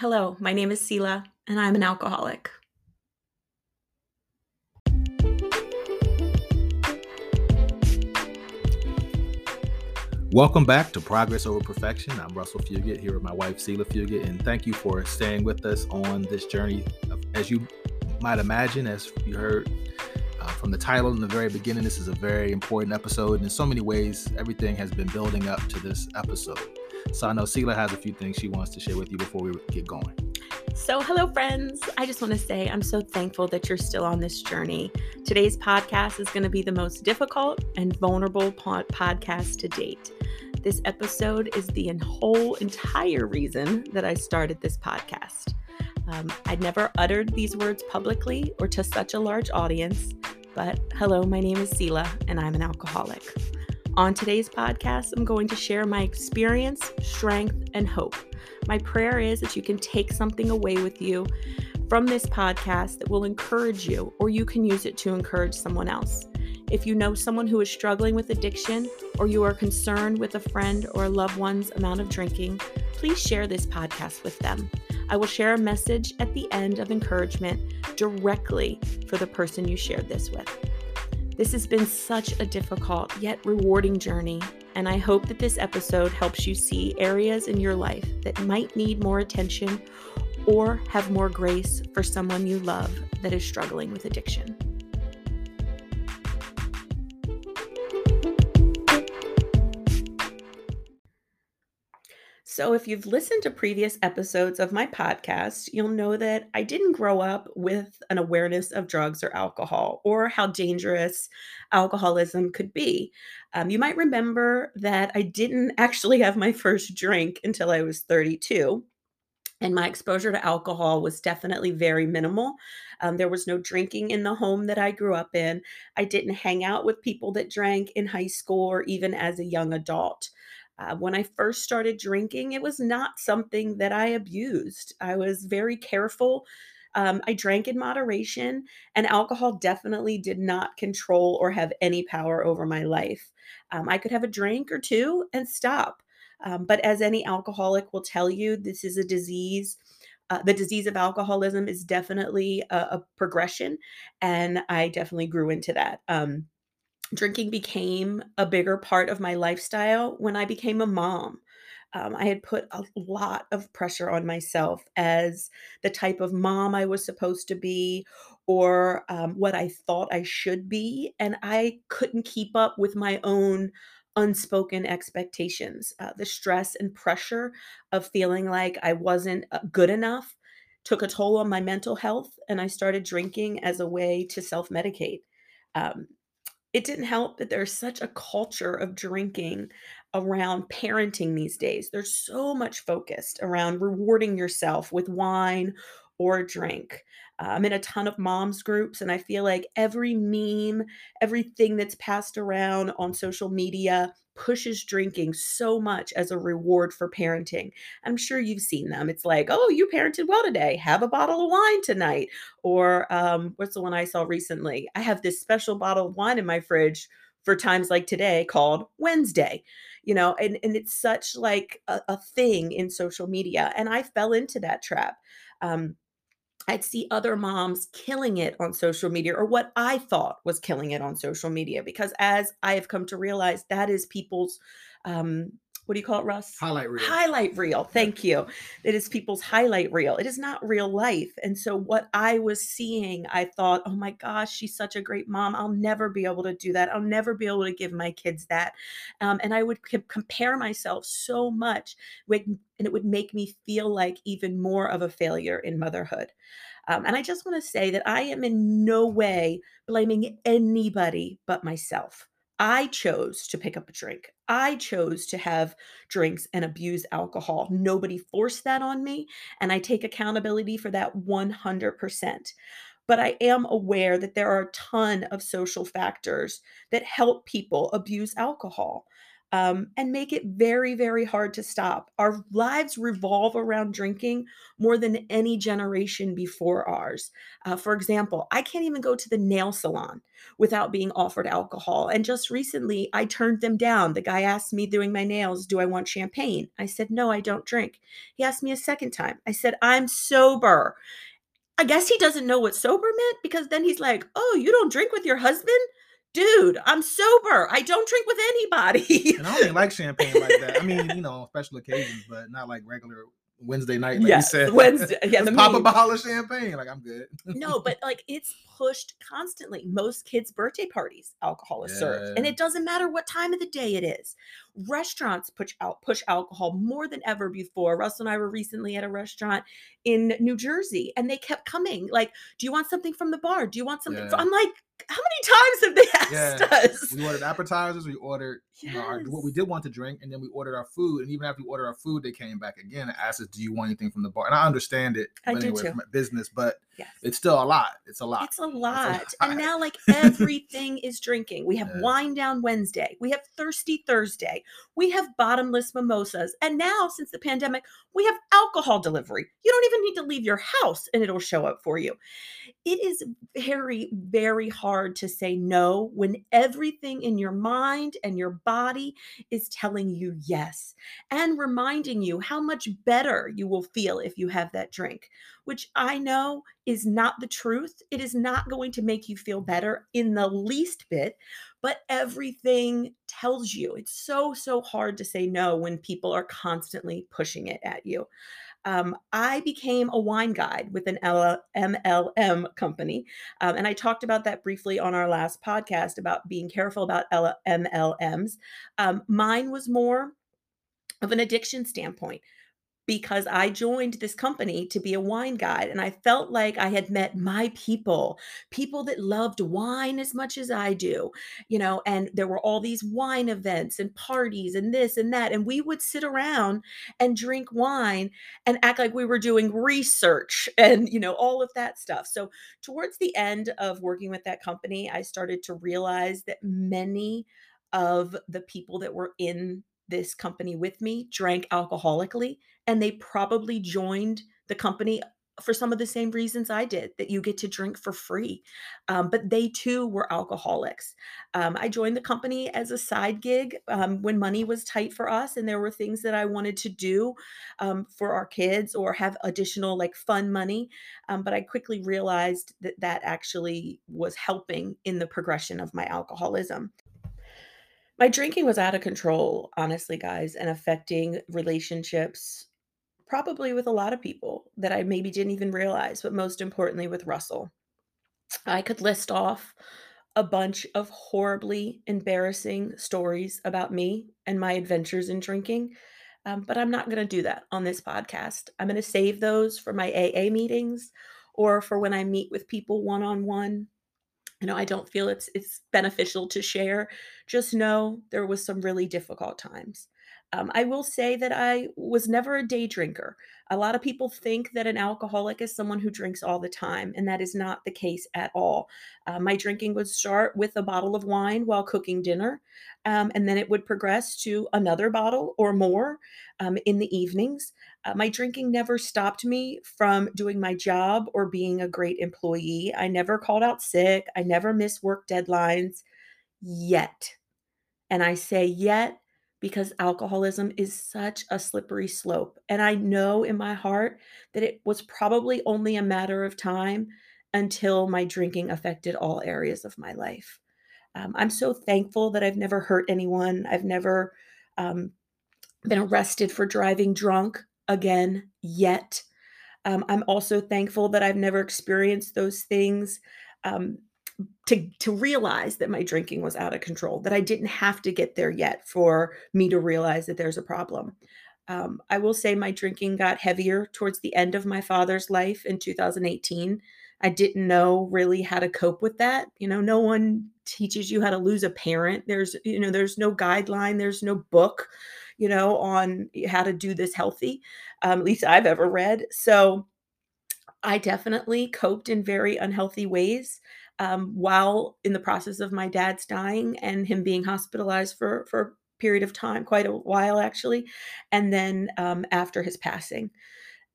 Hello, my name is Sela, and I'm an alcoholic. Welcome back to Progress Over Perfection. I'm Russell Fugit here with my wife, Sela Fugit, and thank you for staying with us on this journey. As you might imagine, as you heard uh, from the title in the very beginning, this is a very important episode. And in so many ways, everything has been building up to this episode. So I know Sela has a few things she wants to share with you before we get going. So, hello, friends. I just want to say I'm so thankful that you're still on this journey. Today's podcast is going to be the most difficult and vulnerable pod- podcast to date. This episode is the whole entire reason that I started this podcast. Um, I'd never uttered these words publicly or to such a large audience, but hello, my name is Sela, and I'm an alcoholic. On today's podcast, I'm going to share my experience, strength, and hope. My prayer is that you can take something away with you from this podcast that will encourage you, or you can use it to encourage someone else. If you know someone who is struggling with addiction, or you are concerned with a friend or a loved one's amount of drinking, please share this podcast with them. I will share a message at the end of encouragement directly for the person you shared this with. This has been such a difficult yet rewarding journey, and I hope that this episode helps you see areas in your life that might need more attention or have more grace for someone you love that is struggling with addiction. So, if you've listened to previous episodes of my podcast, you'll know that I didn't grow up with an awareness of drugs or alcohol or how dangerous alcoholism could be. Um, you might remember that I didn't actually have my first drink until I was 32. And my exposure to alcohol was definitely very minimal. Um, there was no drinking in the home that I grew up in. I didn't hang out with people that drank in high school or even as a young adult. Uh, when I first started drinking, it was not something that I abused. I was very careful. Um, I drank in moderation, and alcohol definitely did not control or have any power over my life. Um, I could have a drink or two and stop. Um, but as any alcoholic will tell you, this is a disease. Uh, the disease of alcoholism is definitely a, a, progression, and I definitely grew into that. Um, drinking became a bigger part of my lifestyle when I became a mom. Um, I had put a lot of pressure on myself as the type of mom I was supposed to be or um, what I thought I should be. And I couldn't keep up with my own unspoken expectations. Uh, the stress and pressure of feeling like I wasn't uh, good enough took a toll on my mental health. And I started drinking as a way to self medicate. Um, it didn't help that there's such a culture of drinking around parenting these days. There's so much focused around rewarding yourself with wine or drink. Uh, I'm in a ton of moms groups, and I feel like every meme, everything that's passed around on social media pushes drinking so much as a reward for parenting. I'm sure you've seen them. It's like, oh, you parented well today. Have a bottle of wine tonight. Or um, what's the one I saw recently? I have this special bottle of wine in my fridge for times like today called Wednesday. You know, and, and it's such like a, a thing in social media. And I fell into that trap. Um, I'd see other moms killing it on social media or what I thought was killing it on social media because as I have come to realize that is people's um what do you call it, Russ? Highlight reel. Highlight reel. Thank you. It is people's highlight reel. It is not real life. And so, what I was seeing, I thought, oh my gosh, she's such a great mom. I'll never be able to do that. I'll never be able to give my kids that. Um, and I would c- compare myself so much, and it would make me feel like even more of a failure in motherhood. Um, and I just want to say that I am in no way blaming anybody but myself. I chose to pick up a drink. I chose to have drinks and abuse alcohol. Nobody forced that on me, and I take accountability for that 100%. But I am aware that there are a ton of social factors that help people abuse alcohol. Um, and make it very, very hard to stop. Our lives revolve around drinking more than any generation before ours. Uh, for example, I can't even go to the nail salon without being offered alcohol. And just recently, I turned them down. The guy asked me doing my nails, Do I want champagne? I said, No, I don't drink. He asked me a second time. I said, I'm sober. I guess he doesn't know what sober meant because then he's like, Oh, you don't drink with your husband? Dude, I'm sober. I don't drink with anybody. and I don't even like champagne like that. I mean, you know, on special occasions, but not like regular Wednesday night, like yes, you said. Wednesday. Yeah, the pop a bottle of champagne. Like I'm good. no, but like it's pushed constantly. Most kids' birthday parties, alcohol is served, and it doesn't matter what time of the day it is. Restaurants push out push alcohol more than ever before. Russell and I were recently at a restaurant in New Jersey, and they kept coming. Like, do you want something from the bar? Do you want something? Yeah. From-? I'm like, how many times have they asked Yeah. us? we ordered appetizers. We ordered you know, our, what we did want to drink, and then we ordered our food. And even after we ordered our food, they came back again and asked us, "Do you want anything from the bar?" And I understand it. I but anyway, too. From business, but Yes. it's still a lot. It's a lot. It's a lot. lot. And now, like, everything is drinking. We have Yeah. Wine Down Wednesday. We have Thirsty Thursday. We have bottomless mimosas. And now, since the pandemic, we have alcohol delivery. You don't even need to leave your house and it'll show up for you. It is very, very hard to say no when everything in your mind and your body is telling you yes and reminding you how much better you will feel if you have that drink, which I know is not the truth. It is not going to make you feel better in the least bit, but everything tells you. It's so, so hard to say no when people are constantly pushing it at you. Um, I became a wine guide with an L- MLM company. Um, and I talked about that briefly on our last podcast about being careful about L- MLMs. Um, mine was more of an addiction standpoint because I joined this company to be a wine guide and I felt like I had met my people, people that loved wine as much as I do, you know, and there were all these wine events and parties and this and that and we would sit around and drink wine and act like we were doing research and you know all of that stuff. So towards the end of working with that company, I started to realize that many of the people that were in this company with me drank alcoholically and they probably joined the company for some of the same reasons I did that you get to drink for free. Um, but they too were alcoholics. Um, I joined the company as a side gig um, when money was tight for us, and there were things that I wanted to do um, for our kids or have additional like fun money. Um, but I quickly realized that that actually was helping in the progression of my alcoholism. My drinking was out of control, honestly, guys, and affecting relationships probably with a lot of people that I maybe didn't even realize, but most importantly with Russell. I could list off a bunch of horribly embarrassing stories about me and my adventures in drinking, um, but I'm not going to do that on this podcast. I'm going to save those for my AA meetings or for when I meet with people one on one you know i don't feel it's it's beneficial to share. Just know there was some really difficult times um, i will say that i was never a day drinker a lot of people think that an alcoholic is someone who drinks all the time and that is not the case at all uh, my drinking would start with a bottle of wine while cooking dinner um, and then it would progress to another bottle or more um, in the evenings uh, my drinking never stopped me from doing my job or being a great employee. I never called out sick. I never missed work deadlines yet. And I say yet because alcoholism is such a slippery slope. And I know in my heart that it was probably only a matter of time until my drinking affected all areas of my life. Um, I'm so thankful that I've never hurt anyone. I've never um, been arrested for driving drunk again yet. Um, I'm also thankful that I've never experienced those things um, to to realize that my drinking was out of control. That I didn't have to get there yet for me to realize that there's a problem. Um, I will say my drinking got heavier towards the end of my father's life in 2018. I didn't know really how to cope with that. You know, no one teaches you how to lose a parent. There's, you know, there's no guideline, there's no book, you know, on how to do this healthy, um, at least I've ever read. So I definitely coped in very unhealthy ways um, while in the process of my dad's dying and him being hospitalized for for period of time, quite a while actually, and then um, after his passing.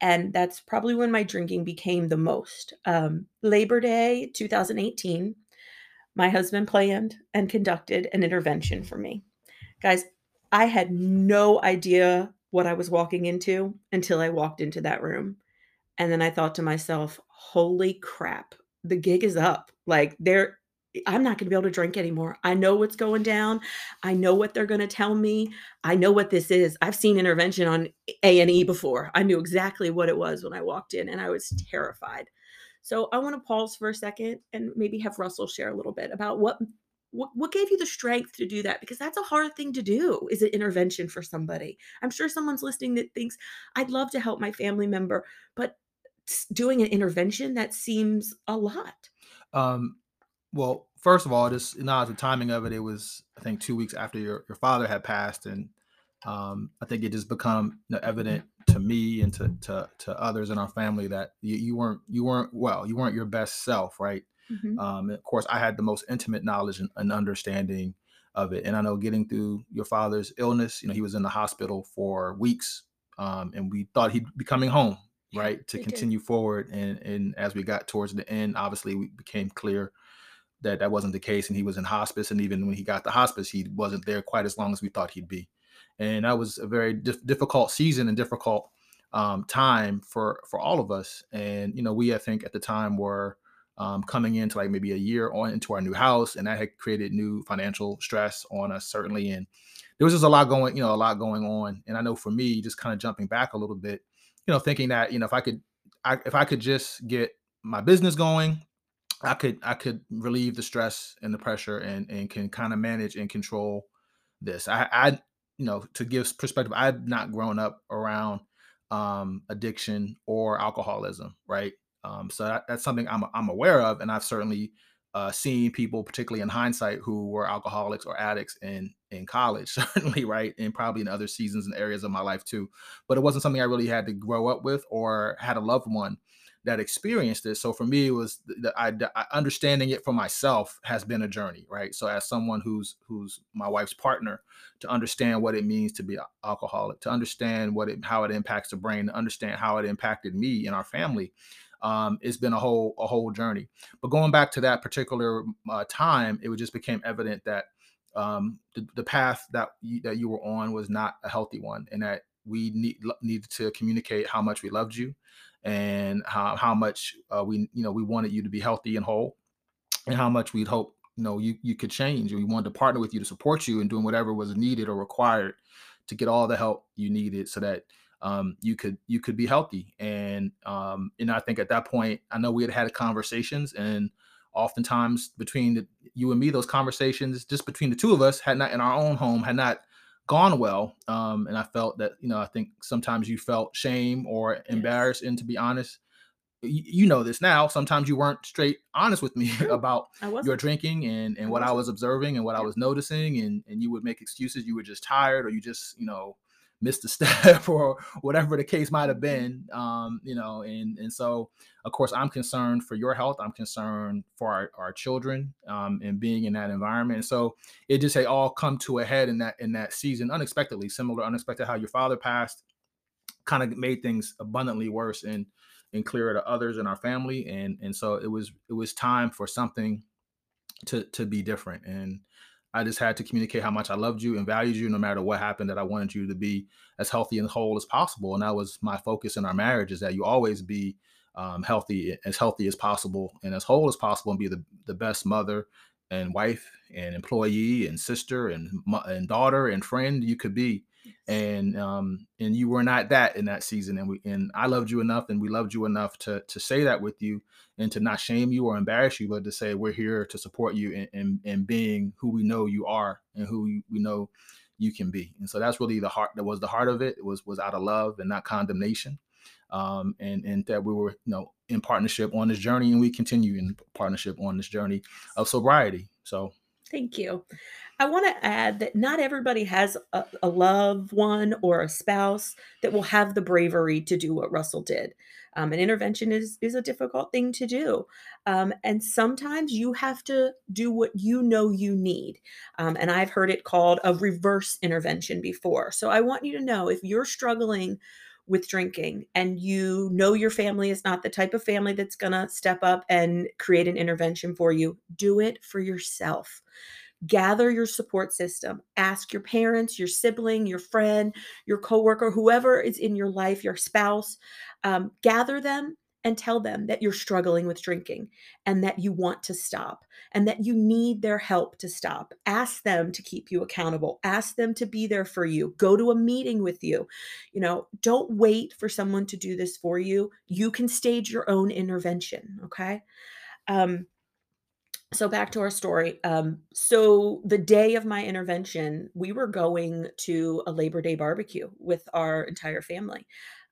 And that's probably when my drinking became the most. Um, Labor Day 2018, my husband planned and conducted an intervention for me. Guys, I had no idea what I was walking into until I walked into that room. And then I thought to myself, holy crap, the gig is up. Like there I'm not going to be able to drink anymore. I know what's going down. I know what they're going to tell me. I know what this is. I've seen intervention on A&E before. I knew exactly what it was when I walked in and I was terrified. So I want to pause for a second and maybe have Russell share a little bit about what what, what gave you the strength to do that because that's a hard thing to do is an intervention for somebody i'm sure someone's listening that thinks i'd love to help my family member but doing an intervention that seems a lot um well, first of all, just not the timing of it. It was I think two weeks after your, your father had passed, and um, I think it just become you know, evident to me and to, to to others in our family that you, you weren't you weren't well, you weren't your best self, right? Mm-hmm. Um, of course, I had the most intimate knowledge and, and, understanding of it, and I know getting through your father's illness, you know, he was in the hospital for weeks, um, and we thought he'd be coming home, right, to continue did. forward. And and as we got towards the end, obviously, we became clear that that wasn't the case and he was in hospice and even when he got the hospice he wasn't there quite as long as we thought he'd be and that was a very dif- difficult season and difficult um, time for for all of us and you know we i think at the time were um, coming into like maybe a year on into our new house and that had created new financial stress on us certainly and there was just a lot going you know a lot going on and i know for me just kind of jumping back a little bit you know thinking that you know if i could I, if i could just get my business going I could I could relieve the stress and the pressure and and can kind of manage and control this. I I you know to give perspective, I had not grown up around um, addiction or alcoholism, right? Um, so that, that's something I'm I'm aware of, and I've certainly uh, seen people, particularly in hindsight, who were alcoholics or addicts in in college, certainly, right, and probably in other seasons and areas of my life too. But it wasn't something I really had to grow up with or had a loved one that experienced it. So for me, it was the, I, I, understanding it for myself has been a journey, right? So as someone who's who's my wife's partner, to understand what it means to be alcoholic, to understand what it how it impacts the brain, to understand how it impacted me and our family, um, it's been a whole a whole journey. But going back to that particular uh, time, it just became evident that um, the, the path that you, that you were on was not a healthy one, and that we need needed to communicate how much we loved you and how, how much uh, we you know we wanted you to be healthy and whole and how much we'd hope you know you, you could change and we wanted to partner with you to support you in doing whatever was needed or required to get all the help you needed so that um, you could you could be healthy and um, and I think at that point I know we had had conversations and oftentimes between the, you and me those conversations just between the two of us had not in our own home had not gone well. Um, and I felt that, you know, I think sometimes you felt shame or embarrassed. Yes. And to be honest, you, you know this now. Sometimes you weren't straight honest with me about your drinking and, and I what. I was observing and what yeah. I was noticing. And, and you would make excuses. You were just tired or you just, you know, missed a step or whatever the case might have been um, you know and and so of course i'm concerned for your health. I'm concerned for our, our children um, and being in that environment. And so it just had all come to a head in that in that season unexpectedly similar unexpected how your father passed kind of made things abundantly worse and and clearer to others in our family. And and so it was it was time for something to to be different. And I just had to communicate how much I loved you and valued you no matter what happened, that I wanted you to be as healthy and whole as possible. And that was my focus in our marriage is that you always be um, healthy, as healthy as possible and as whole as possible and be the, the best mother and wife and employee and sister and, and daughter and friend you could be and um and you were not that in that season and we and I loved you enough and we loved you enough to to say that with you and to not shame you or embarrass you but to say we're here to support you and in being who we know you are and who we know you can be and so that's really the heart that was the heart of it it was was out of love and not condemnation um and and that we were you know in partnership on this journey and we continue in partnership on this journey of sobriety so Thank you. I want to add that not everybody has a, a loved one or a spouse that will have the bravery to do what Russell did. Um, an intervention is is a difficult thing to do, um, and sometimes you have to do what you know you need. Um, and I've heard it called a reverse intervention before. So I want you to know if you're struggling with drinking and you know your family is not the type of family that's going to step up and create an intervention for you, do it for yourself. Gather your support system. Ask your parents, your sibling, your friend, your coworker, whoever is in your life, your spouse. Um, gather them and tell them that you're struggling with drinking and that you want to stop and that you need their help to stop. Ask them to keep you accountable. Ask them to be there for you. Go to a meeting with you. You know, don't wait for someone to do this for you. You can stage your own intervention, okay? Um so back to our story. Um, so the day of my intervention, we were going to a Labor Day barbecue with our entire family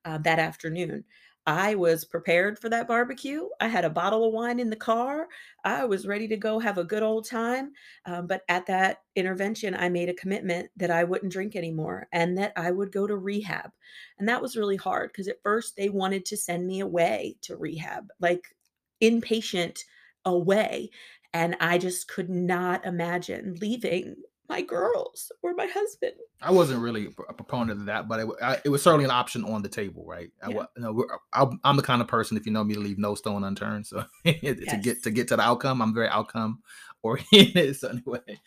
uh, that afternoon. I was prepared for that barbecue. I had a bottle of wine in the car. I was ready to go have a good old time. Um, but at that intervention, I made a commitment that I wouldn't drink anymore and that I would go to rehab. And that was really hard because at first they wanted to send me away to rehab, like inpatient away. And I just could not imagine leaving my girls or my husband. I wasn't really a proponent of that, but it, I, it was certainly an option on the table, right? Yeah. I, you know, I, am the kind of person, if you know me, to leave no stone unturned. So yes. to get to get to the outcome, I'm very outcome oriented. So anyway,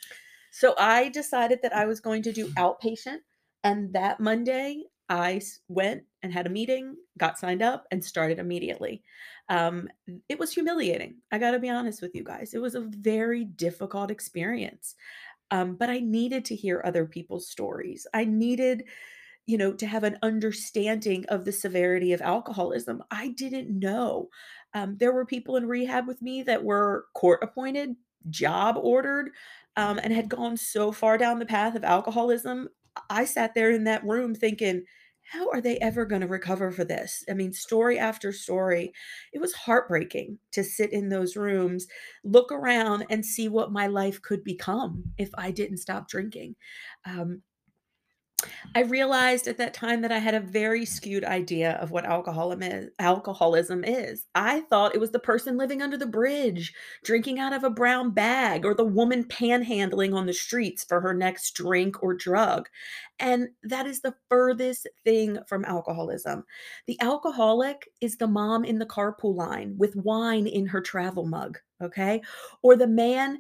so I decided that I was going to do outpatient, and that Monday I went and had a meeting, got signed up, and started immediately. Um, it was humiliating. I got to be honest with you guys. It was a very difficult experience. Um, but I needed to hear other people's stories. I needed, you know, to have an understanding of the severity of alcoholism. I didn't know. Um, there were people in rehab with me that were court appointed, job ordered, um, and had gone so far down the path of alcoholism. I sat there in that room thinking, how are they ever going to recover for this? I mean, story after story. It was heartbreaking to sit in those rooms, look around, and see what my life could become if I didn't stop drinking. Um, I realized at that time that I had a very skewed idea of what alcoholism is, alcoholism is. I thought it was the person living under the bridge, drinking out of a brown bag, or the woman panhandling on the streets for her next drink or drug. And that is the furthest thing from alcoholism. The alcoholic is the mom in the carpool line with wine in her travel mug okay? Or the man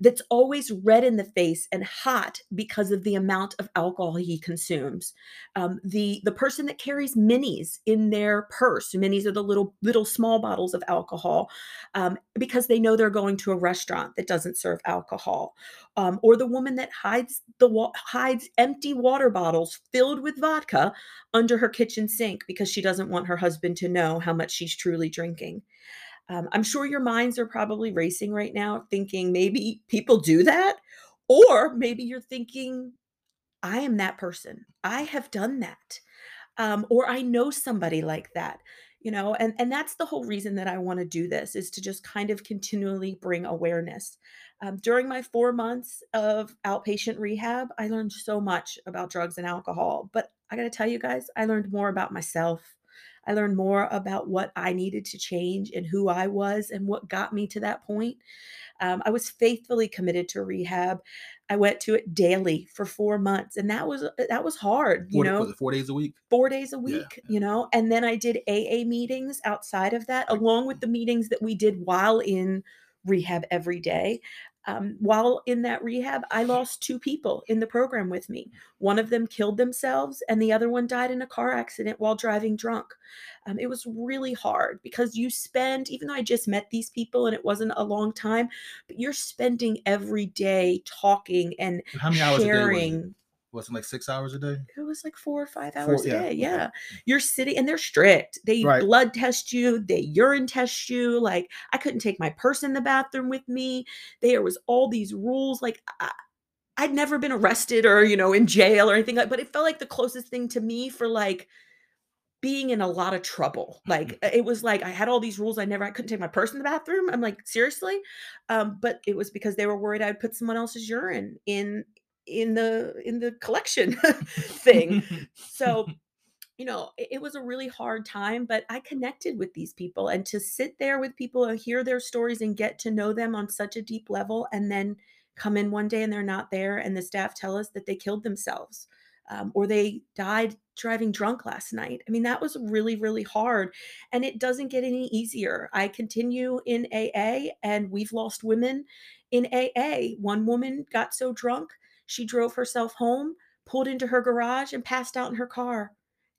that's always red in the face and hot because of the amount of alcohol he consumes. Um, the the person that carries minis in their purse minis are the little little small bottles of alcohol um, because they know they're going to a restaurant that doesn't serve alcohol um, or the woman that hides the wa- hides empty water bottles filled with vodka under her kitchen sink because she doesn't want her husband to know how much she's truly drinking um, I'm sure your minds are probably racing right now, thinking maybe people do that. Or maybe you're thinking, I am that person. I have done that. Um, or I know somebody like that you know and and that's the whole reason that i want to do this is to just kind of continually bring awareness um, during my four months of outpatient rehab i learned so much about drugs and alcohol but i got to tell you guys i learned more about myself I learned more about what I needed to change and who I was and what got me to that point. Um, I was faithfully committed to rehab. I went to it daily for four months, and that was uh, that was hard. You four, know, four days a week. Four days a week. Yeah, yeah. You know, and then I did AA meetings outside of that, along with the meetings that we did while in rehab every day. Um, while in that rehab, I lost two people in the program with me. One of them killed themselves, and the other one died in a car accident while driving drunk. Um, it was really hard because you spend, even though I just met these people and it wasn't a long time, but you're spending every day talking and sharing was it like six hours a day? It was like four or five hours four, a day. Yeah. yeah. You're sitting and they're strict. They right. blood test you, they urine test you. Like I couldn't take my purse in the bathroom with me. There was all these rules. Like I, I'd never been arrested or, you know, in jail or anything like but it felt like the closest thing to me for like being in a lot of trouble. Like it was like I had all these rules. I never I couldn't take my purse in the bathroom. I'm like, seriously? Um, but it was because they were worried I'd put someone else's urine in in the in the collection thing. So you know, it, it, was a really hard time, but I connected with these people and to sit there with people and hear their stories and get to know them on such a deep level and then come in one day and they're not there and the staff tell us that they killed themselves um, or they died driving drunk last night. I mean, that was really, really hard. And it doesn't get any easier. I continue in AA and we've lost women in AA. One woman got so drunk, she drove herself home, pulled into her garage, and passed out in her car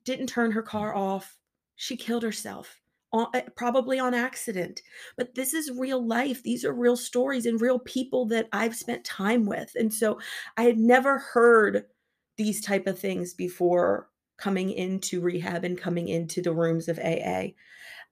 didn't turn her car off. She killed herself, eh, probably on accident. But this is real life. These are real stories and real people that I've spent time with. And so I had never heard these type of things before coming into rehab and coming into the rooms of AA.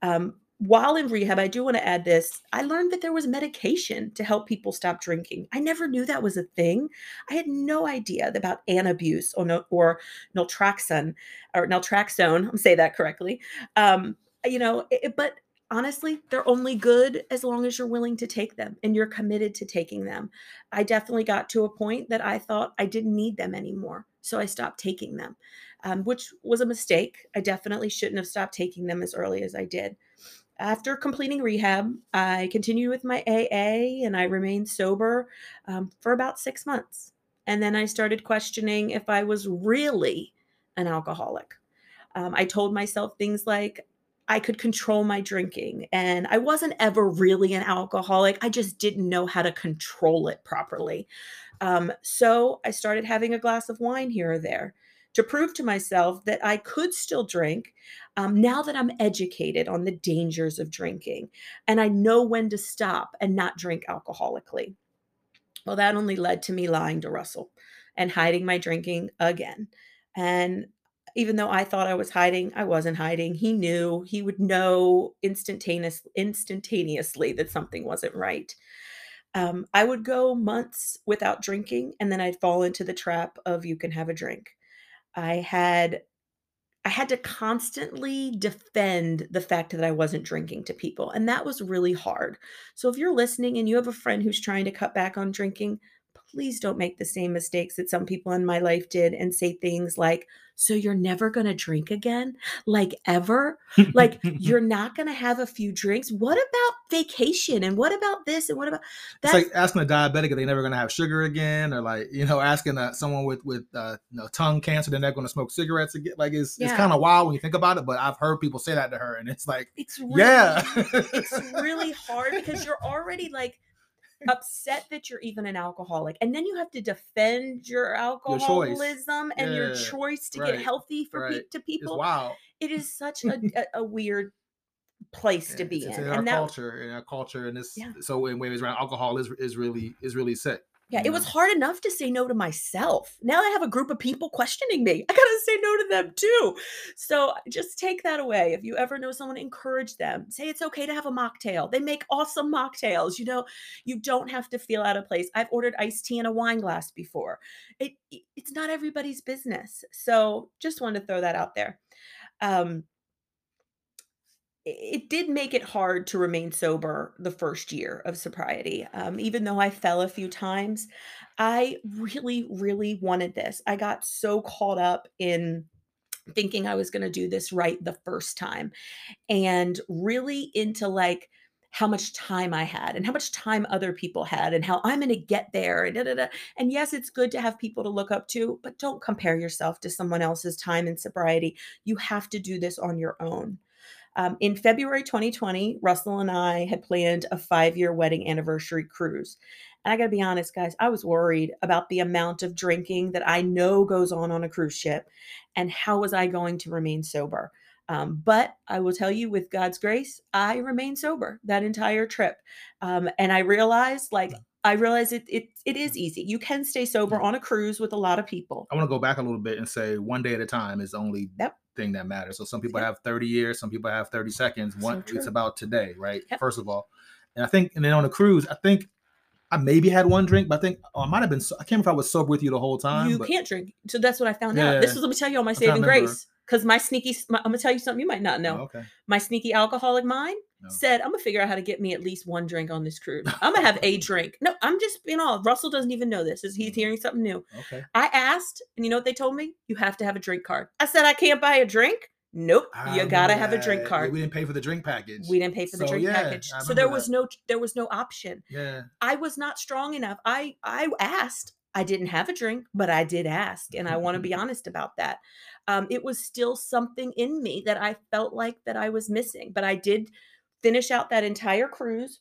Um, while in rehab, I do want to add this. I learned that there was medication to help people stop drinking. I never knew that was a thing. I had no idea about Antabuse or, or naltrexone or naltrexone. I'm say that correctly. Um, you know, it, but honestly, they're only good as long as you're willing to take them and you're committed to taking them. I definitely got to a point that I thought I didn't need them anymore. So I stopped taking them, um, which was a mistake. I definitely shouldn't have stopped taking them as early as I did. After completing rehab, I continued with my AA and I remained sober um, for about six months. And then I started questioning if I was really an alcoholic. Um, I told myself things like, I could control my drinking. And I wasn't ever really an alcoholic. I just didn't know how to control it properly. Um, so I started having a glass of wine here or there to prove to myself that I could still drink um, now that I'm educated on the dangers of drinking and I know when to stop and not drink alcoholically. Well, that only led to me lying to Russell and hiding my drinking again. And even though I thought I was hiding, I wasn't hiding. He knew, he would know instantaneous, instantaneously that something wasn't right. Um, I would go months without drinking, and then I'd fall into the trap of you can have a drink. I had I had to constantly defend the fact that I wasn't drinking to people, and that was really hard. So if you're listening and you have a friend who's trying to cut back on drinking, please don't make the same mistakes that some people in my life did and say things like, So you're never going to drink again? Like ever? like you're not going to have a few drinks? What about vacation? And what about this? And what about that? It's like asking a diabetic if they're never going to have sugar again, or like, you know, asking uh, someone with, with uh, you know, tongue cancer, they're not going to smoke cigarettes again. Like it's, yeah. it's kind of wild when you think about it, but I've heard people say that to her and it's like, it's really, yeah, it's really hard because you're already like, upset that you're even an alcoholic and then you have to defend your alcoholism your and yeah, your choice to right, get healthy for right. pe- to people wow it is such a, a, a weird place yeah, to be it's, in, in our that, culture in our culture and this yeah. so in ways around alcohol is is really is really sick yeah, it was hard enough to say no to myself. Now I have a group of people questioning me. I got to say no to them too. So just take that away. If you ever know someone, encourage them. Say it's okay to have a mocktail. They make awesome mocktails. You know, you don't have to feel out of place. I've ordered iced tea in a wine glass before. It it's not everybody's business. So just wanted to throw that out there. Um, it did make it hard to remain sober the first year of sobriety. Um, even though I fell a few times, I really, really wanted this. I got so caught up in thinking I was going to do this right the first time and really into like, how much time I had and how much time other people had and how I'm going to get there and da, da, da. and yes it's good to have people to look up to but don't compare yourself to someone else's time in sobriety you have to do this on your own um, in February 2020, Russell and I had planned a five year wedding anniversary cruise. And I got to be honest, guys, I was worried about the amount of drinking that I know goes on on a cruise ship and how was I going to remain sober. Um, but I will tell you, with God's grace, I remained sober that entire trip. Um, and I realized, like, I realize it, it it is mm-hmm. easy. You can stay sober on a cruise with a lot of people. I want to go back a little bit and say one day at a time is the only yep thing that matters. So some people have 30 years, some people have 30 seconds. One, so it's about today, right? Yep. First of all, and I think, and then on a cruise, I think I maybe had one drink, but I think oh, I might have been. I can't remember if I was sober with you the whole time. You but, can't drink, so that's what I found yeah, out. This was let me tell you all my saving grace. Because my sneaky, my, I'm gonna tell you something you might not know. Oh, okay. My sneaky alcoholic mind No. said, I'm gonna figure out how to get me at least one drink on this cruise. I'm gonna have a drink. No, I'm just, you know, Russell doesn't even know this. Is he's Mhm. hearing something new? Okay. I asked, and you know what they told me? You have to have a drink card. I said, I can't buy a drink. Nope, I you gotta have a drink card. We didn't pay for the drink package. We didn't pay for the So, drink yeah, package, so there remember was no there was no option. Yeah. I was not strong enough. I I asked. I didn't have a drink, but I did ask, and I want to be honest about that. Um, it was still something in me that I felt like that I was missing, but I did finish out that entire cruise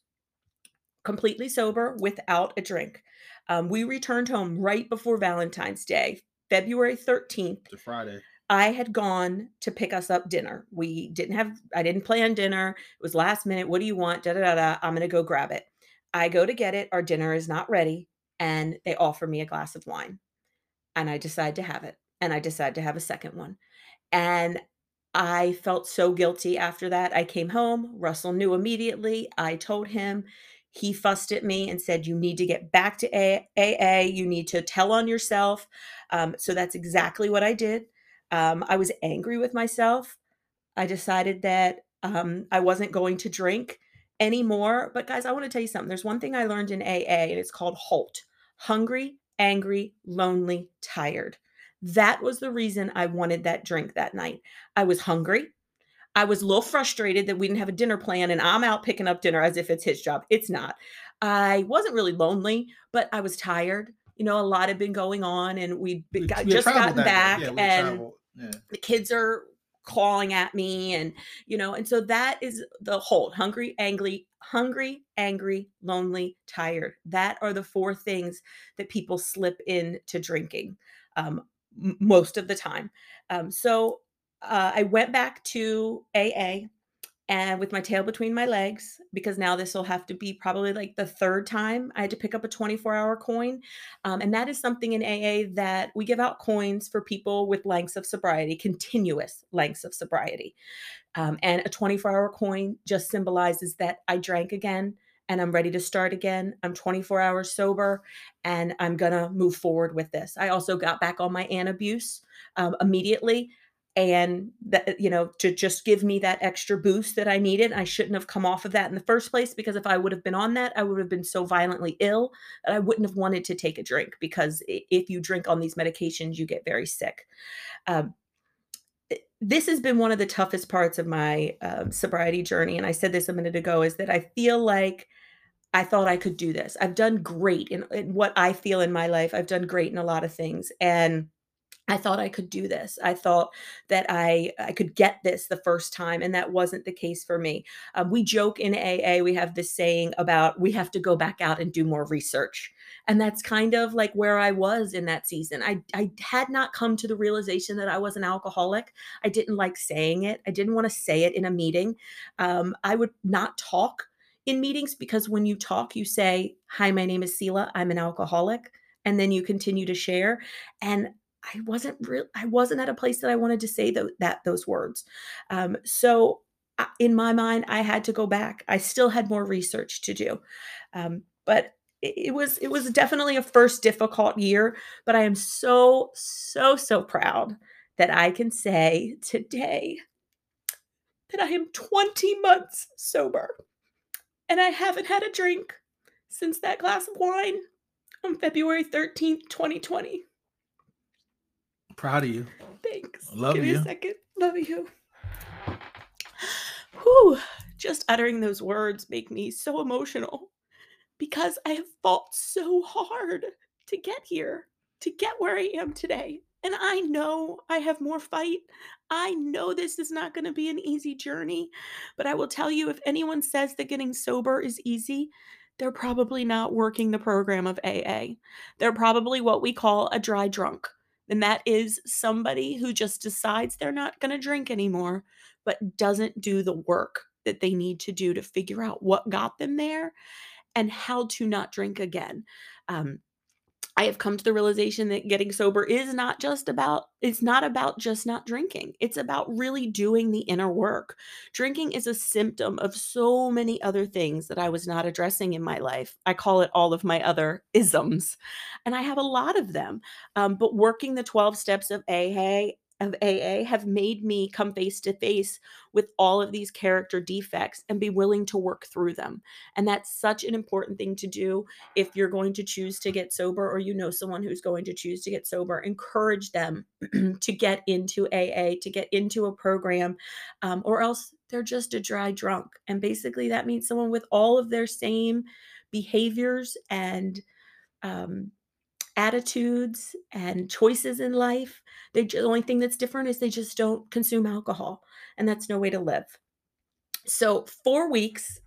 completely sober without a drink. Um, we returned home right before Valentine's Day, February 13th. The Friday. I had gone to pick us up dinner. We didn't have, I didn't plan dinner. It was last minute. What do you want? Da da da da. I'm going to go grab it. I go to get it. Our dinner is not ready. And they offer me a glass of wine. And I decide to have it. And I decide to have a second one. And I felt so guilty after that. I came home. Russell knew immediately. I told him. He fussed at me and said, You need to get back to AA. You need to tell on yourself. Um, so that's exactly what I did. Um, I was angry with myself. I decided that um, I wasn't going to drink anymore. But guys, I want to tell you something. There's one thing I learned in AA, and it's called HALT hungry, angry, lonely, tired. That was the reason I wanted that drink that night. I was hungry. I was a little frustrated that we didn't have a dinner plan and I'm out picking up dinner as if it's his job. It's not. I wasn't really lonely, but I was tired. You know, a lot had been going on and we'd We- got, we just gotten back Yeah, and. Yeah. the kids are clawing at me and you know and so that is the whole hungry angry hungry angry lonely tired that are the four things that people slip into drinking um, most of the time. Um, so uh, i went back to aa and with my tail between my legs because now this will have to be probably like the third time i had to pick up a 24 hour coin um, and that is something in aa that we give out coins for people with lengths of sobriety continuous lengths of sobriety. Um, and a 24 hour coin just symbolizes that i drank again and i'm ready to start again. I'm 24 hours sober and i'm gonna move forward with this. I also got back on my antabuse um, immediately and that you know to just give me that extra boost that i needed i shouldn't have come off of that in the first place because if i would have been on that i would have been so violently ill that i wouldn't have wanted to take a drink because if you drink on these medications you get very sick. Um, this has been one of the toughest parts of my um, sobriety journey and i said this a minute ago is that i feel like I thought I could do this. I've done great in, in what I feel in my life. I've done great in a lot of things. And I thought I could do this. I thought that I I could get this the first time, and that wasn't the case for me. Um, we joke in AA. We have this saying about we have to go back out and do more research, and that's kind of like where I was in that season. I I had not come to the realization that I was an alcoholic. I didn't like saying it. I didn't want to say it in a meeting. Um, I would not talk in meetings because when you talk, you say, "Hi, my name is Sela. I'm an alcoholic," and then you continue to share. And I wasn't real. I wasn't at a place that I wanted to say that those words. Um, so I- in my mind, I had to go back. I still had more research to do, um, but it was it was definitely a first difficult year. But I am so so so proud that I can say today that I am 20 months sober, and I haven't had a drink since that glass of wine on February 13th, 2020. Proud of you. Thanks. Love you. Give me a second. Love you. Whew. Just uttering those words make me so emotional because I have fought so hard to get here, to get where I am today. And I know I have more fight. I know this is not going to be an easy journey. But I will tell you if anyone says that getting sober is easy, they're probably not working the program of AA. They're probably what we call a dry drunk. And that is somebody who just decides they're not going to drink anymore, but doesn't do the work that they need to do to figure out what got them there and how to not drink again. Um, I have come to the realization that getting sober is not just about, it's not about just not drinking. It's about really doing the inner work. Drinking is a symptom of so many other things that I was not addressing in my life. I call it all of my other isms, and I have a lot of them. Um, but working the 12 steps of AA of AA have made me come face to face with all of these character defects and be willing to work through them. And that's such an important thing to do if you're going to choose to get sober or you know someone who's going to choose to get sober. Encourage them to get into AA, to get into a program, um, or else they're just a dry drunk. And basically, that means someone with all of their same behaviors and um, attitudes and choices in life. They, the only thing that's different is they just don't consume alcohol, and that's no way to live. So, four weeks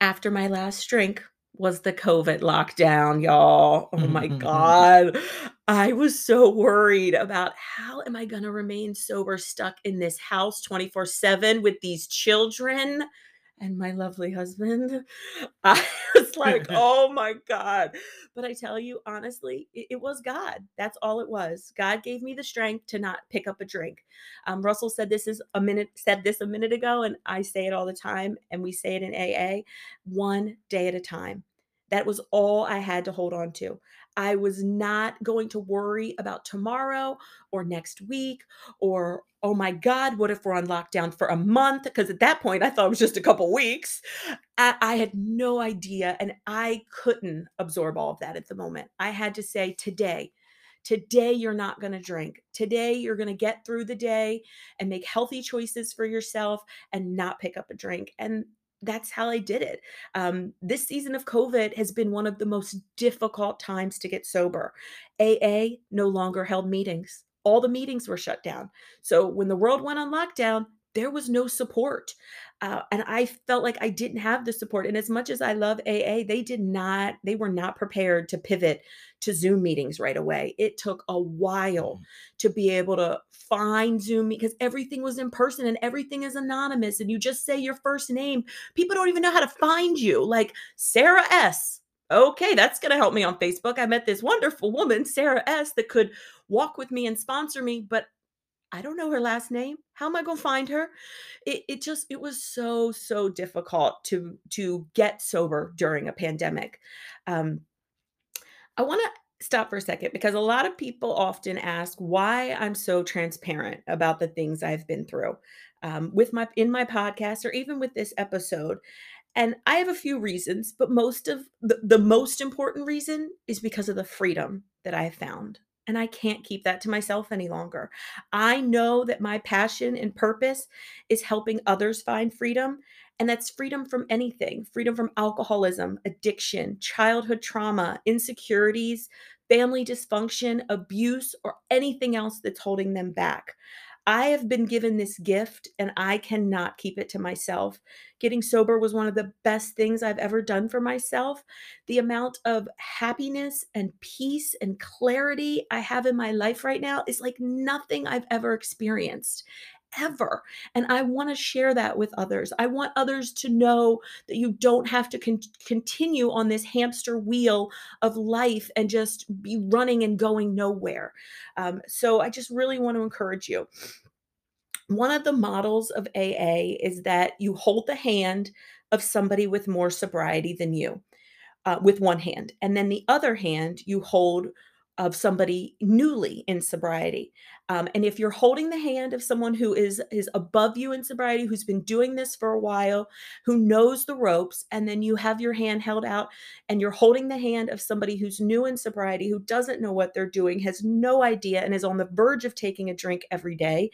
after my last drink was the COVID lockdown, y'all. Oh my mm-hmm. God. I was so worried about how am I going to remain sober, stuck in this house 24 7 with these children and my lovely husband. I was like, oh my God. But I tell you, honestly, it, it, was God. That's all it was. God gave me the strength to not pick up a drink. Um, Russell said this is a minute, said this a minute ago, and I say it all the time, and we say it in AA one day at a time. That was all I had to hold on to. I was not going to worry about tomorrow or next week or, oh my God, what if we're on lockdown for a month? Because at that point, I thought it was just a couple weeks. I, I had no idea and I couldn't absorb all of that at the moment. I had to say, today, Today, you're not going to drink. Today, you're going to get through the day and make healthy choices for yourself and not pick up a drink. And that's how I did it. Um, this season of COVID has been one of the most difficult times to get sober. AA no longer held meetings. All the meetings were shut down. So when the world went on lockdown, there was no support. Uh, and I felt like I didn't have the support. And as much as I love AA, they did not, they were not prepared to pivot to Zoom meetings right away. It took a while mm. to be able to find Zoom because everything was in person and everything is anonymous. And you just say your first name. People don't even know how to find you. Like Sarah S. Okay, that's going to help me on Facebook. I met this wonderful woman, Sarah S., that could walk with me and sponsor me, but I don't know her last name. How am I going to find her? It, it just it was so so difficult to to get sober during a pandemic. Um, I want to stop for a second because a lot of people often ask why I'm so transparent about the things I've been through um, with my in my podcast or even with this episode. And I have a few reasons, but most of the, the most important reason is because of the freedom that I have found and I can't keep that to myself any longer. I know that my passion and purpose is helping others find freedom, and that's freedom from anything freedom from alcoholism, addiction, childhood trauma, insecurities, family dysfunction, abuse, or anything else that's holding them back. I have been given this gift and I cannot keep it to myself. Getting sober was one of the best things I've ever done for myself. The amount of happiness and peace and clarity I have in my life right now is like nothing I've ever experienced ever. And I want to share that with others. I want others to know that you don't have to con- continue on this hamster wheel of life and just be running and going nowhere. Um, so I just really want to encourage you. One of the models of AA is that you hold the hand of somebody with more sobriety than you. Uh, with one hand, and then the other hand you hold of somebody newly in sobriety. Um, and if you're holding the hand of someone who is is above you in sobriety, who's been doing this for a while, who knows the ropes, and then you have your hand held out and you're holding the hand of somebody who's new in sobriety, who doesn't know what they're doing, has no idea, and is on the verge of taking a drink every day,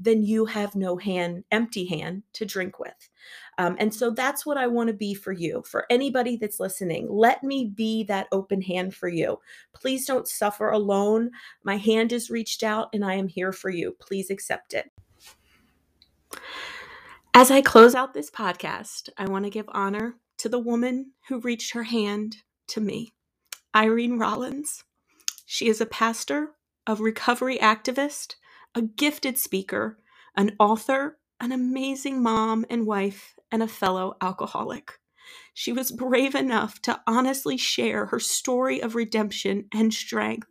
then you have no hand, empty hand to drink with. Um, and so that's what I want to be for you, for anybody that's listening. Let me be that open hand for you. Please don't suffer alone. My hand is reached out and I am here for you. Please accept it. As I close out this podcast, I want to give honor to the woman who reached her hand to me, Irene Rollins. She is a pastor, a recovery activist, a gifted speaker, an author, an amazing mom and wife, and a fellow alcoholic. She was brave enough to honestly share her story of redemption and strength,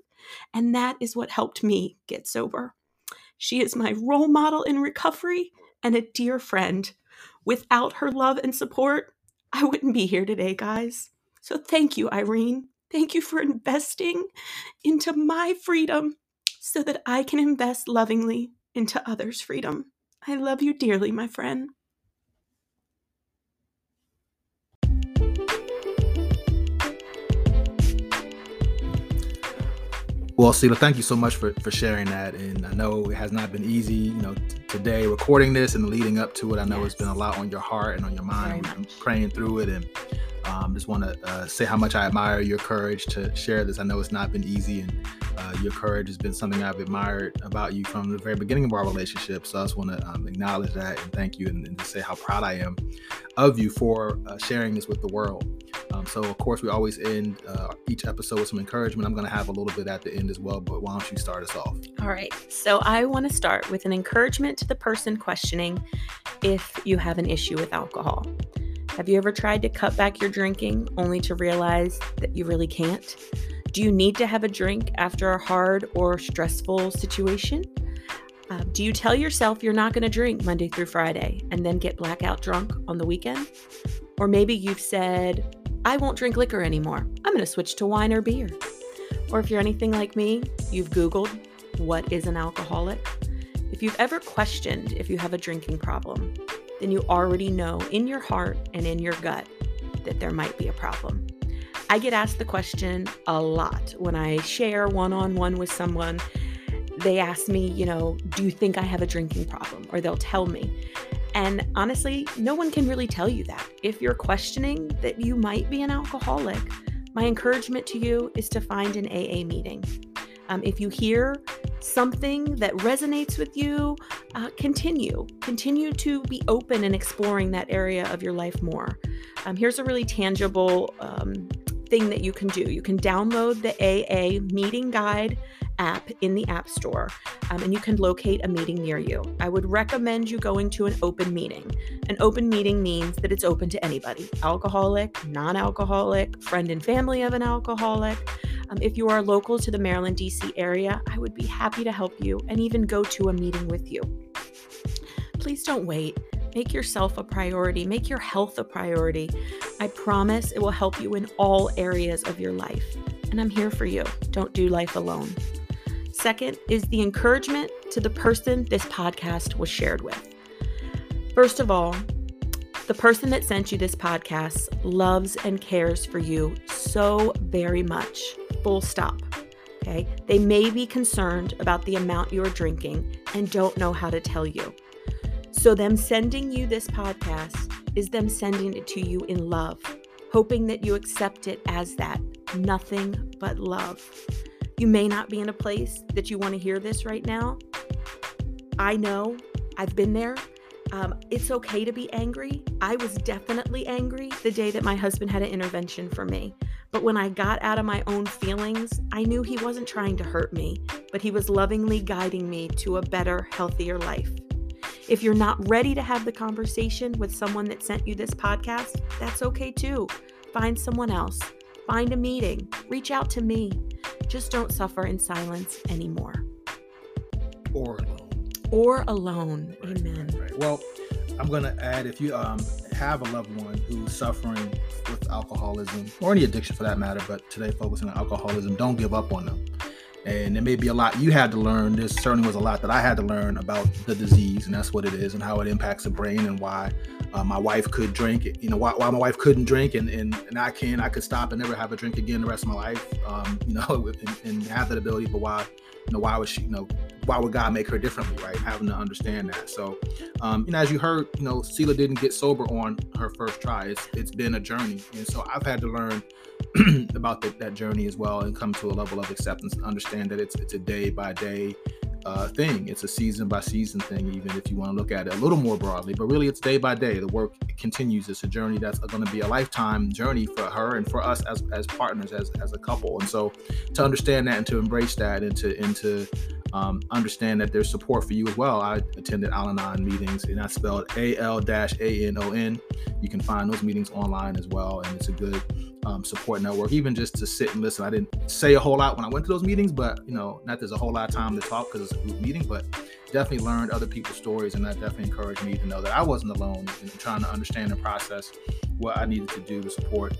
and that is what helped me get sober. She is my role model in recovery and a dear friend. Without her love and support, I wouldn't be here today, guys. So thank you, Irene. Thank you for investing into my freedom so that I can invest lovingly into others' freedom. I love you dearly, my friend. Well, Selah, thank you so much for, for sharing that. And I know it has not been easy, you know, t- today recording this and leading up to it. I know yes. it's been a lot on your heart and on your mind. I'm praying through it. And um, just want to uh, say how much I admire your courage to share this. I know it's not been easy, and uh, your courage has been something I've admired about you from the very beginning of our relationship. So I just want to um, acknowledge that and thank you, and, and, to say how proud I am of you for uh, sharing this with the world. Um, so, of course, we always end uh, each episode with some encouragement. I'm going to have a little bit at the end as well, but why don't you start us off? All right. So, I want to start with an encouragement to the person questioning if you have an issue with alcohol. Have you ever tried to cut back your drinking only to realize that you really can't? Do you need to have a drink after a hard or stressful situation? Uh, do you tell yourself you're not going to drink Monday through Friday and then get blackout drunk on the weekend? Or maybe you've said, I won't drink liquor anymore. I'm going to switch to wine or beer. Or if you're anything like me, you've Googled, What is an alcoholic? If you've ever questioned if you have a drinking problem, then you already know in your heart and in your gut that there might be a problem. I get asked the question a lot when I share one on one with someone. They ask me, you know, do you think I have a drinking problem? Or they'll tell me. And honestly, no one can really tell you that. If you're questioning that you might be an alcoholic, my encouragement to you is to find an AA meeting. Um, if you hear something that resonates with you, uh, continue. Continue to be open and exploring that area of your life more. Um, here's a really tangible um, thing that you can do you can download the AA meeting guide app in the App Store, um, and you can locate a meeting near you. I would recommend you going to an open meeting. An open meeting means that it's open to anybody alcoholic, non alcoholic, friend and family of an alcoholic. Um, if you are local to the Maryland, D.C. area, I would be happy to help you and even go to a meeting with you. Please don't wait. Make yourself a priority, make your health a priority. I promise it will help you in all areas of your life. And I'm here for you. Don't do life alone. Second is the encouragement to the person this podcast was shared with. First of all, the person that sent you this podcast loves and cares for you so very much. Full stop. Okay. They may be concerned about the amount you're drinking and don't know how to tell you. So, them sending you this podcast is them sending it to you in love, hoping that you accept it as that nothing but love. You may not be in a place that you want to hear this right now. I know, I've been there. Um, it's okay to be angry. I was definitely angry the day that my husband had an intervention for me. But when I got out of my own feelings, I knew he wasn't trying to hurt me, but he was lovingly guiding me to a better, healthier life. If you're not ready to have the conversation with someone that sent you this podcast, that's okay too. Find someone else. Find a meeting. Reach out to me. Just don't suffer in silence anymore. Or alone. Or alone. Right, Amen. Right, right. Well, I'm going to add if you um, have a loved one who's suffering with alcoholism or any addiction for that matter, but today focusing on alcoholism, don't give up on them. And there may be a lot you had to learn. There certainly was a lot that I had to learn about the disease, and that's what it is, and how it impacts the brain, and why uh, my wife could drink. It, you know, why, why, my wife couldn't drink, and, and and I can. I could stop and never have a drink again the rest of my life. Um, you know, and, and have that ability. But why, you know, why would she? You know, why would God make her differently, right? Having to understand that. So, um, you know, as you heard, you know, Selah didn't get sober on her first try. It's it's been a journey, and so I've had to learn about the, that journey as well and come to a level of acceptance and understand that it's it's a day by day uh, thing. It's a season by season thing, even if you want to look at it a little more broadly. But really, it's day by day. The work continues. It's a journey that's going to be a lifetime journey for her and for us as, as partners, as, as a couple. And so, to understand that and to embrace that and to and to um, understand that there's support for you as well. I attended Al Anon meetings, and I spelled A L A N O N. You can find those meetings online as well, and it's a good um, support network, even just to sit and listen. I didn't say a whole lot when I went to those meetings, but you know, not there's a whole lot of time to talk because it's a group meeting, but definitely learned other people's stories, and that definitely encouraged me to know that I wasn't alone in trying to understand and process what I needed to do to support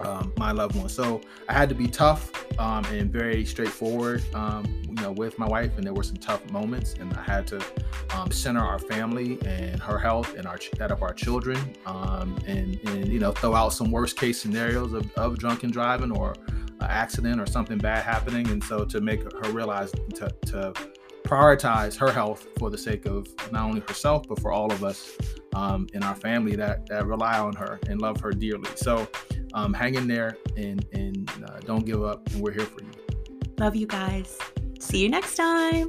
um, my loved ones. So I had to be tough um, and very straightforward. Um, you know, with my wife, and there were some tough moments, and I had to um, center our family and her health and our that of our children, um, and and you know, throw out some worst case scenarios of, of drunken driving or accident or something bad happening, and so to make her realize to, to prioritize her health for the sake of not only herself but for all of us um, in our family that that rely on her and love her dearly. So um, hang in there and and uh, don't give up, and we're here for you. Love you guys. See you next time.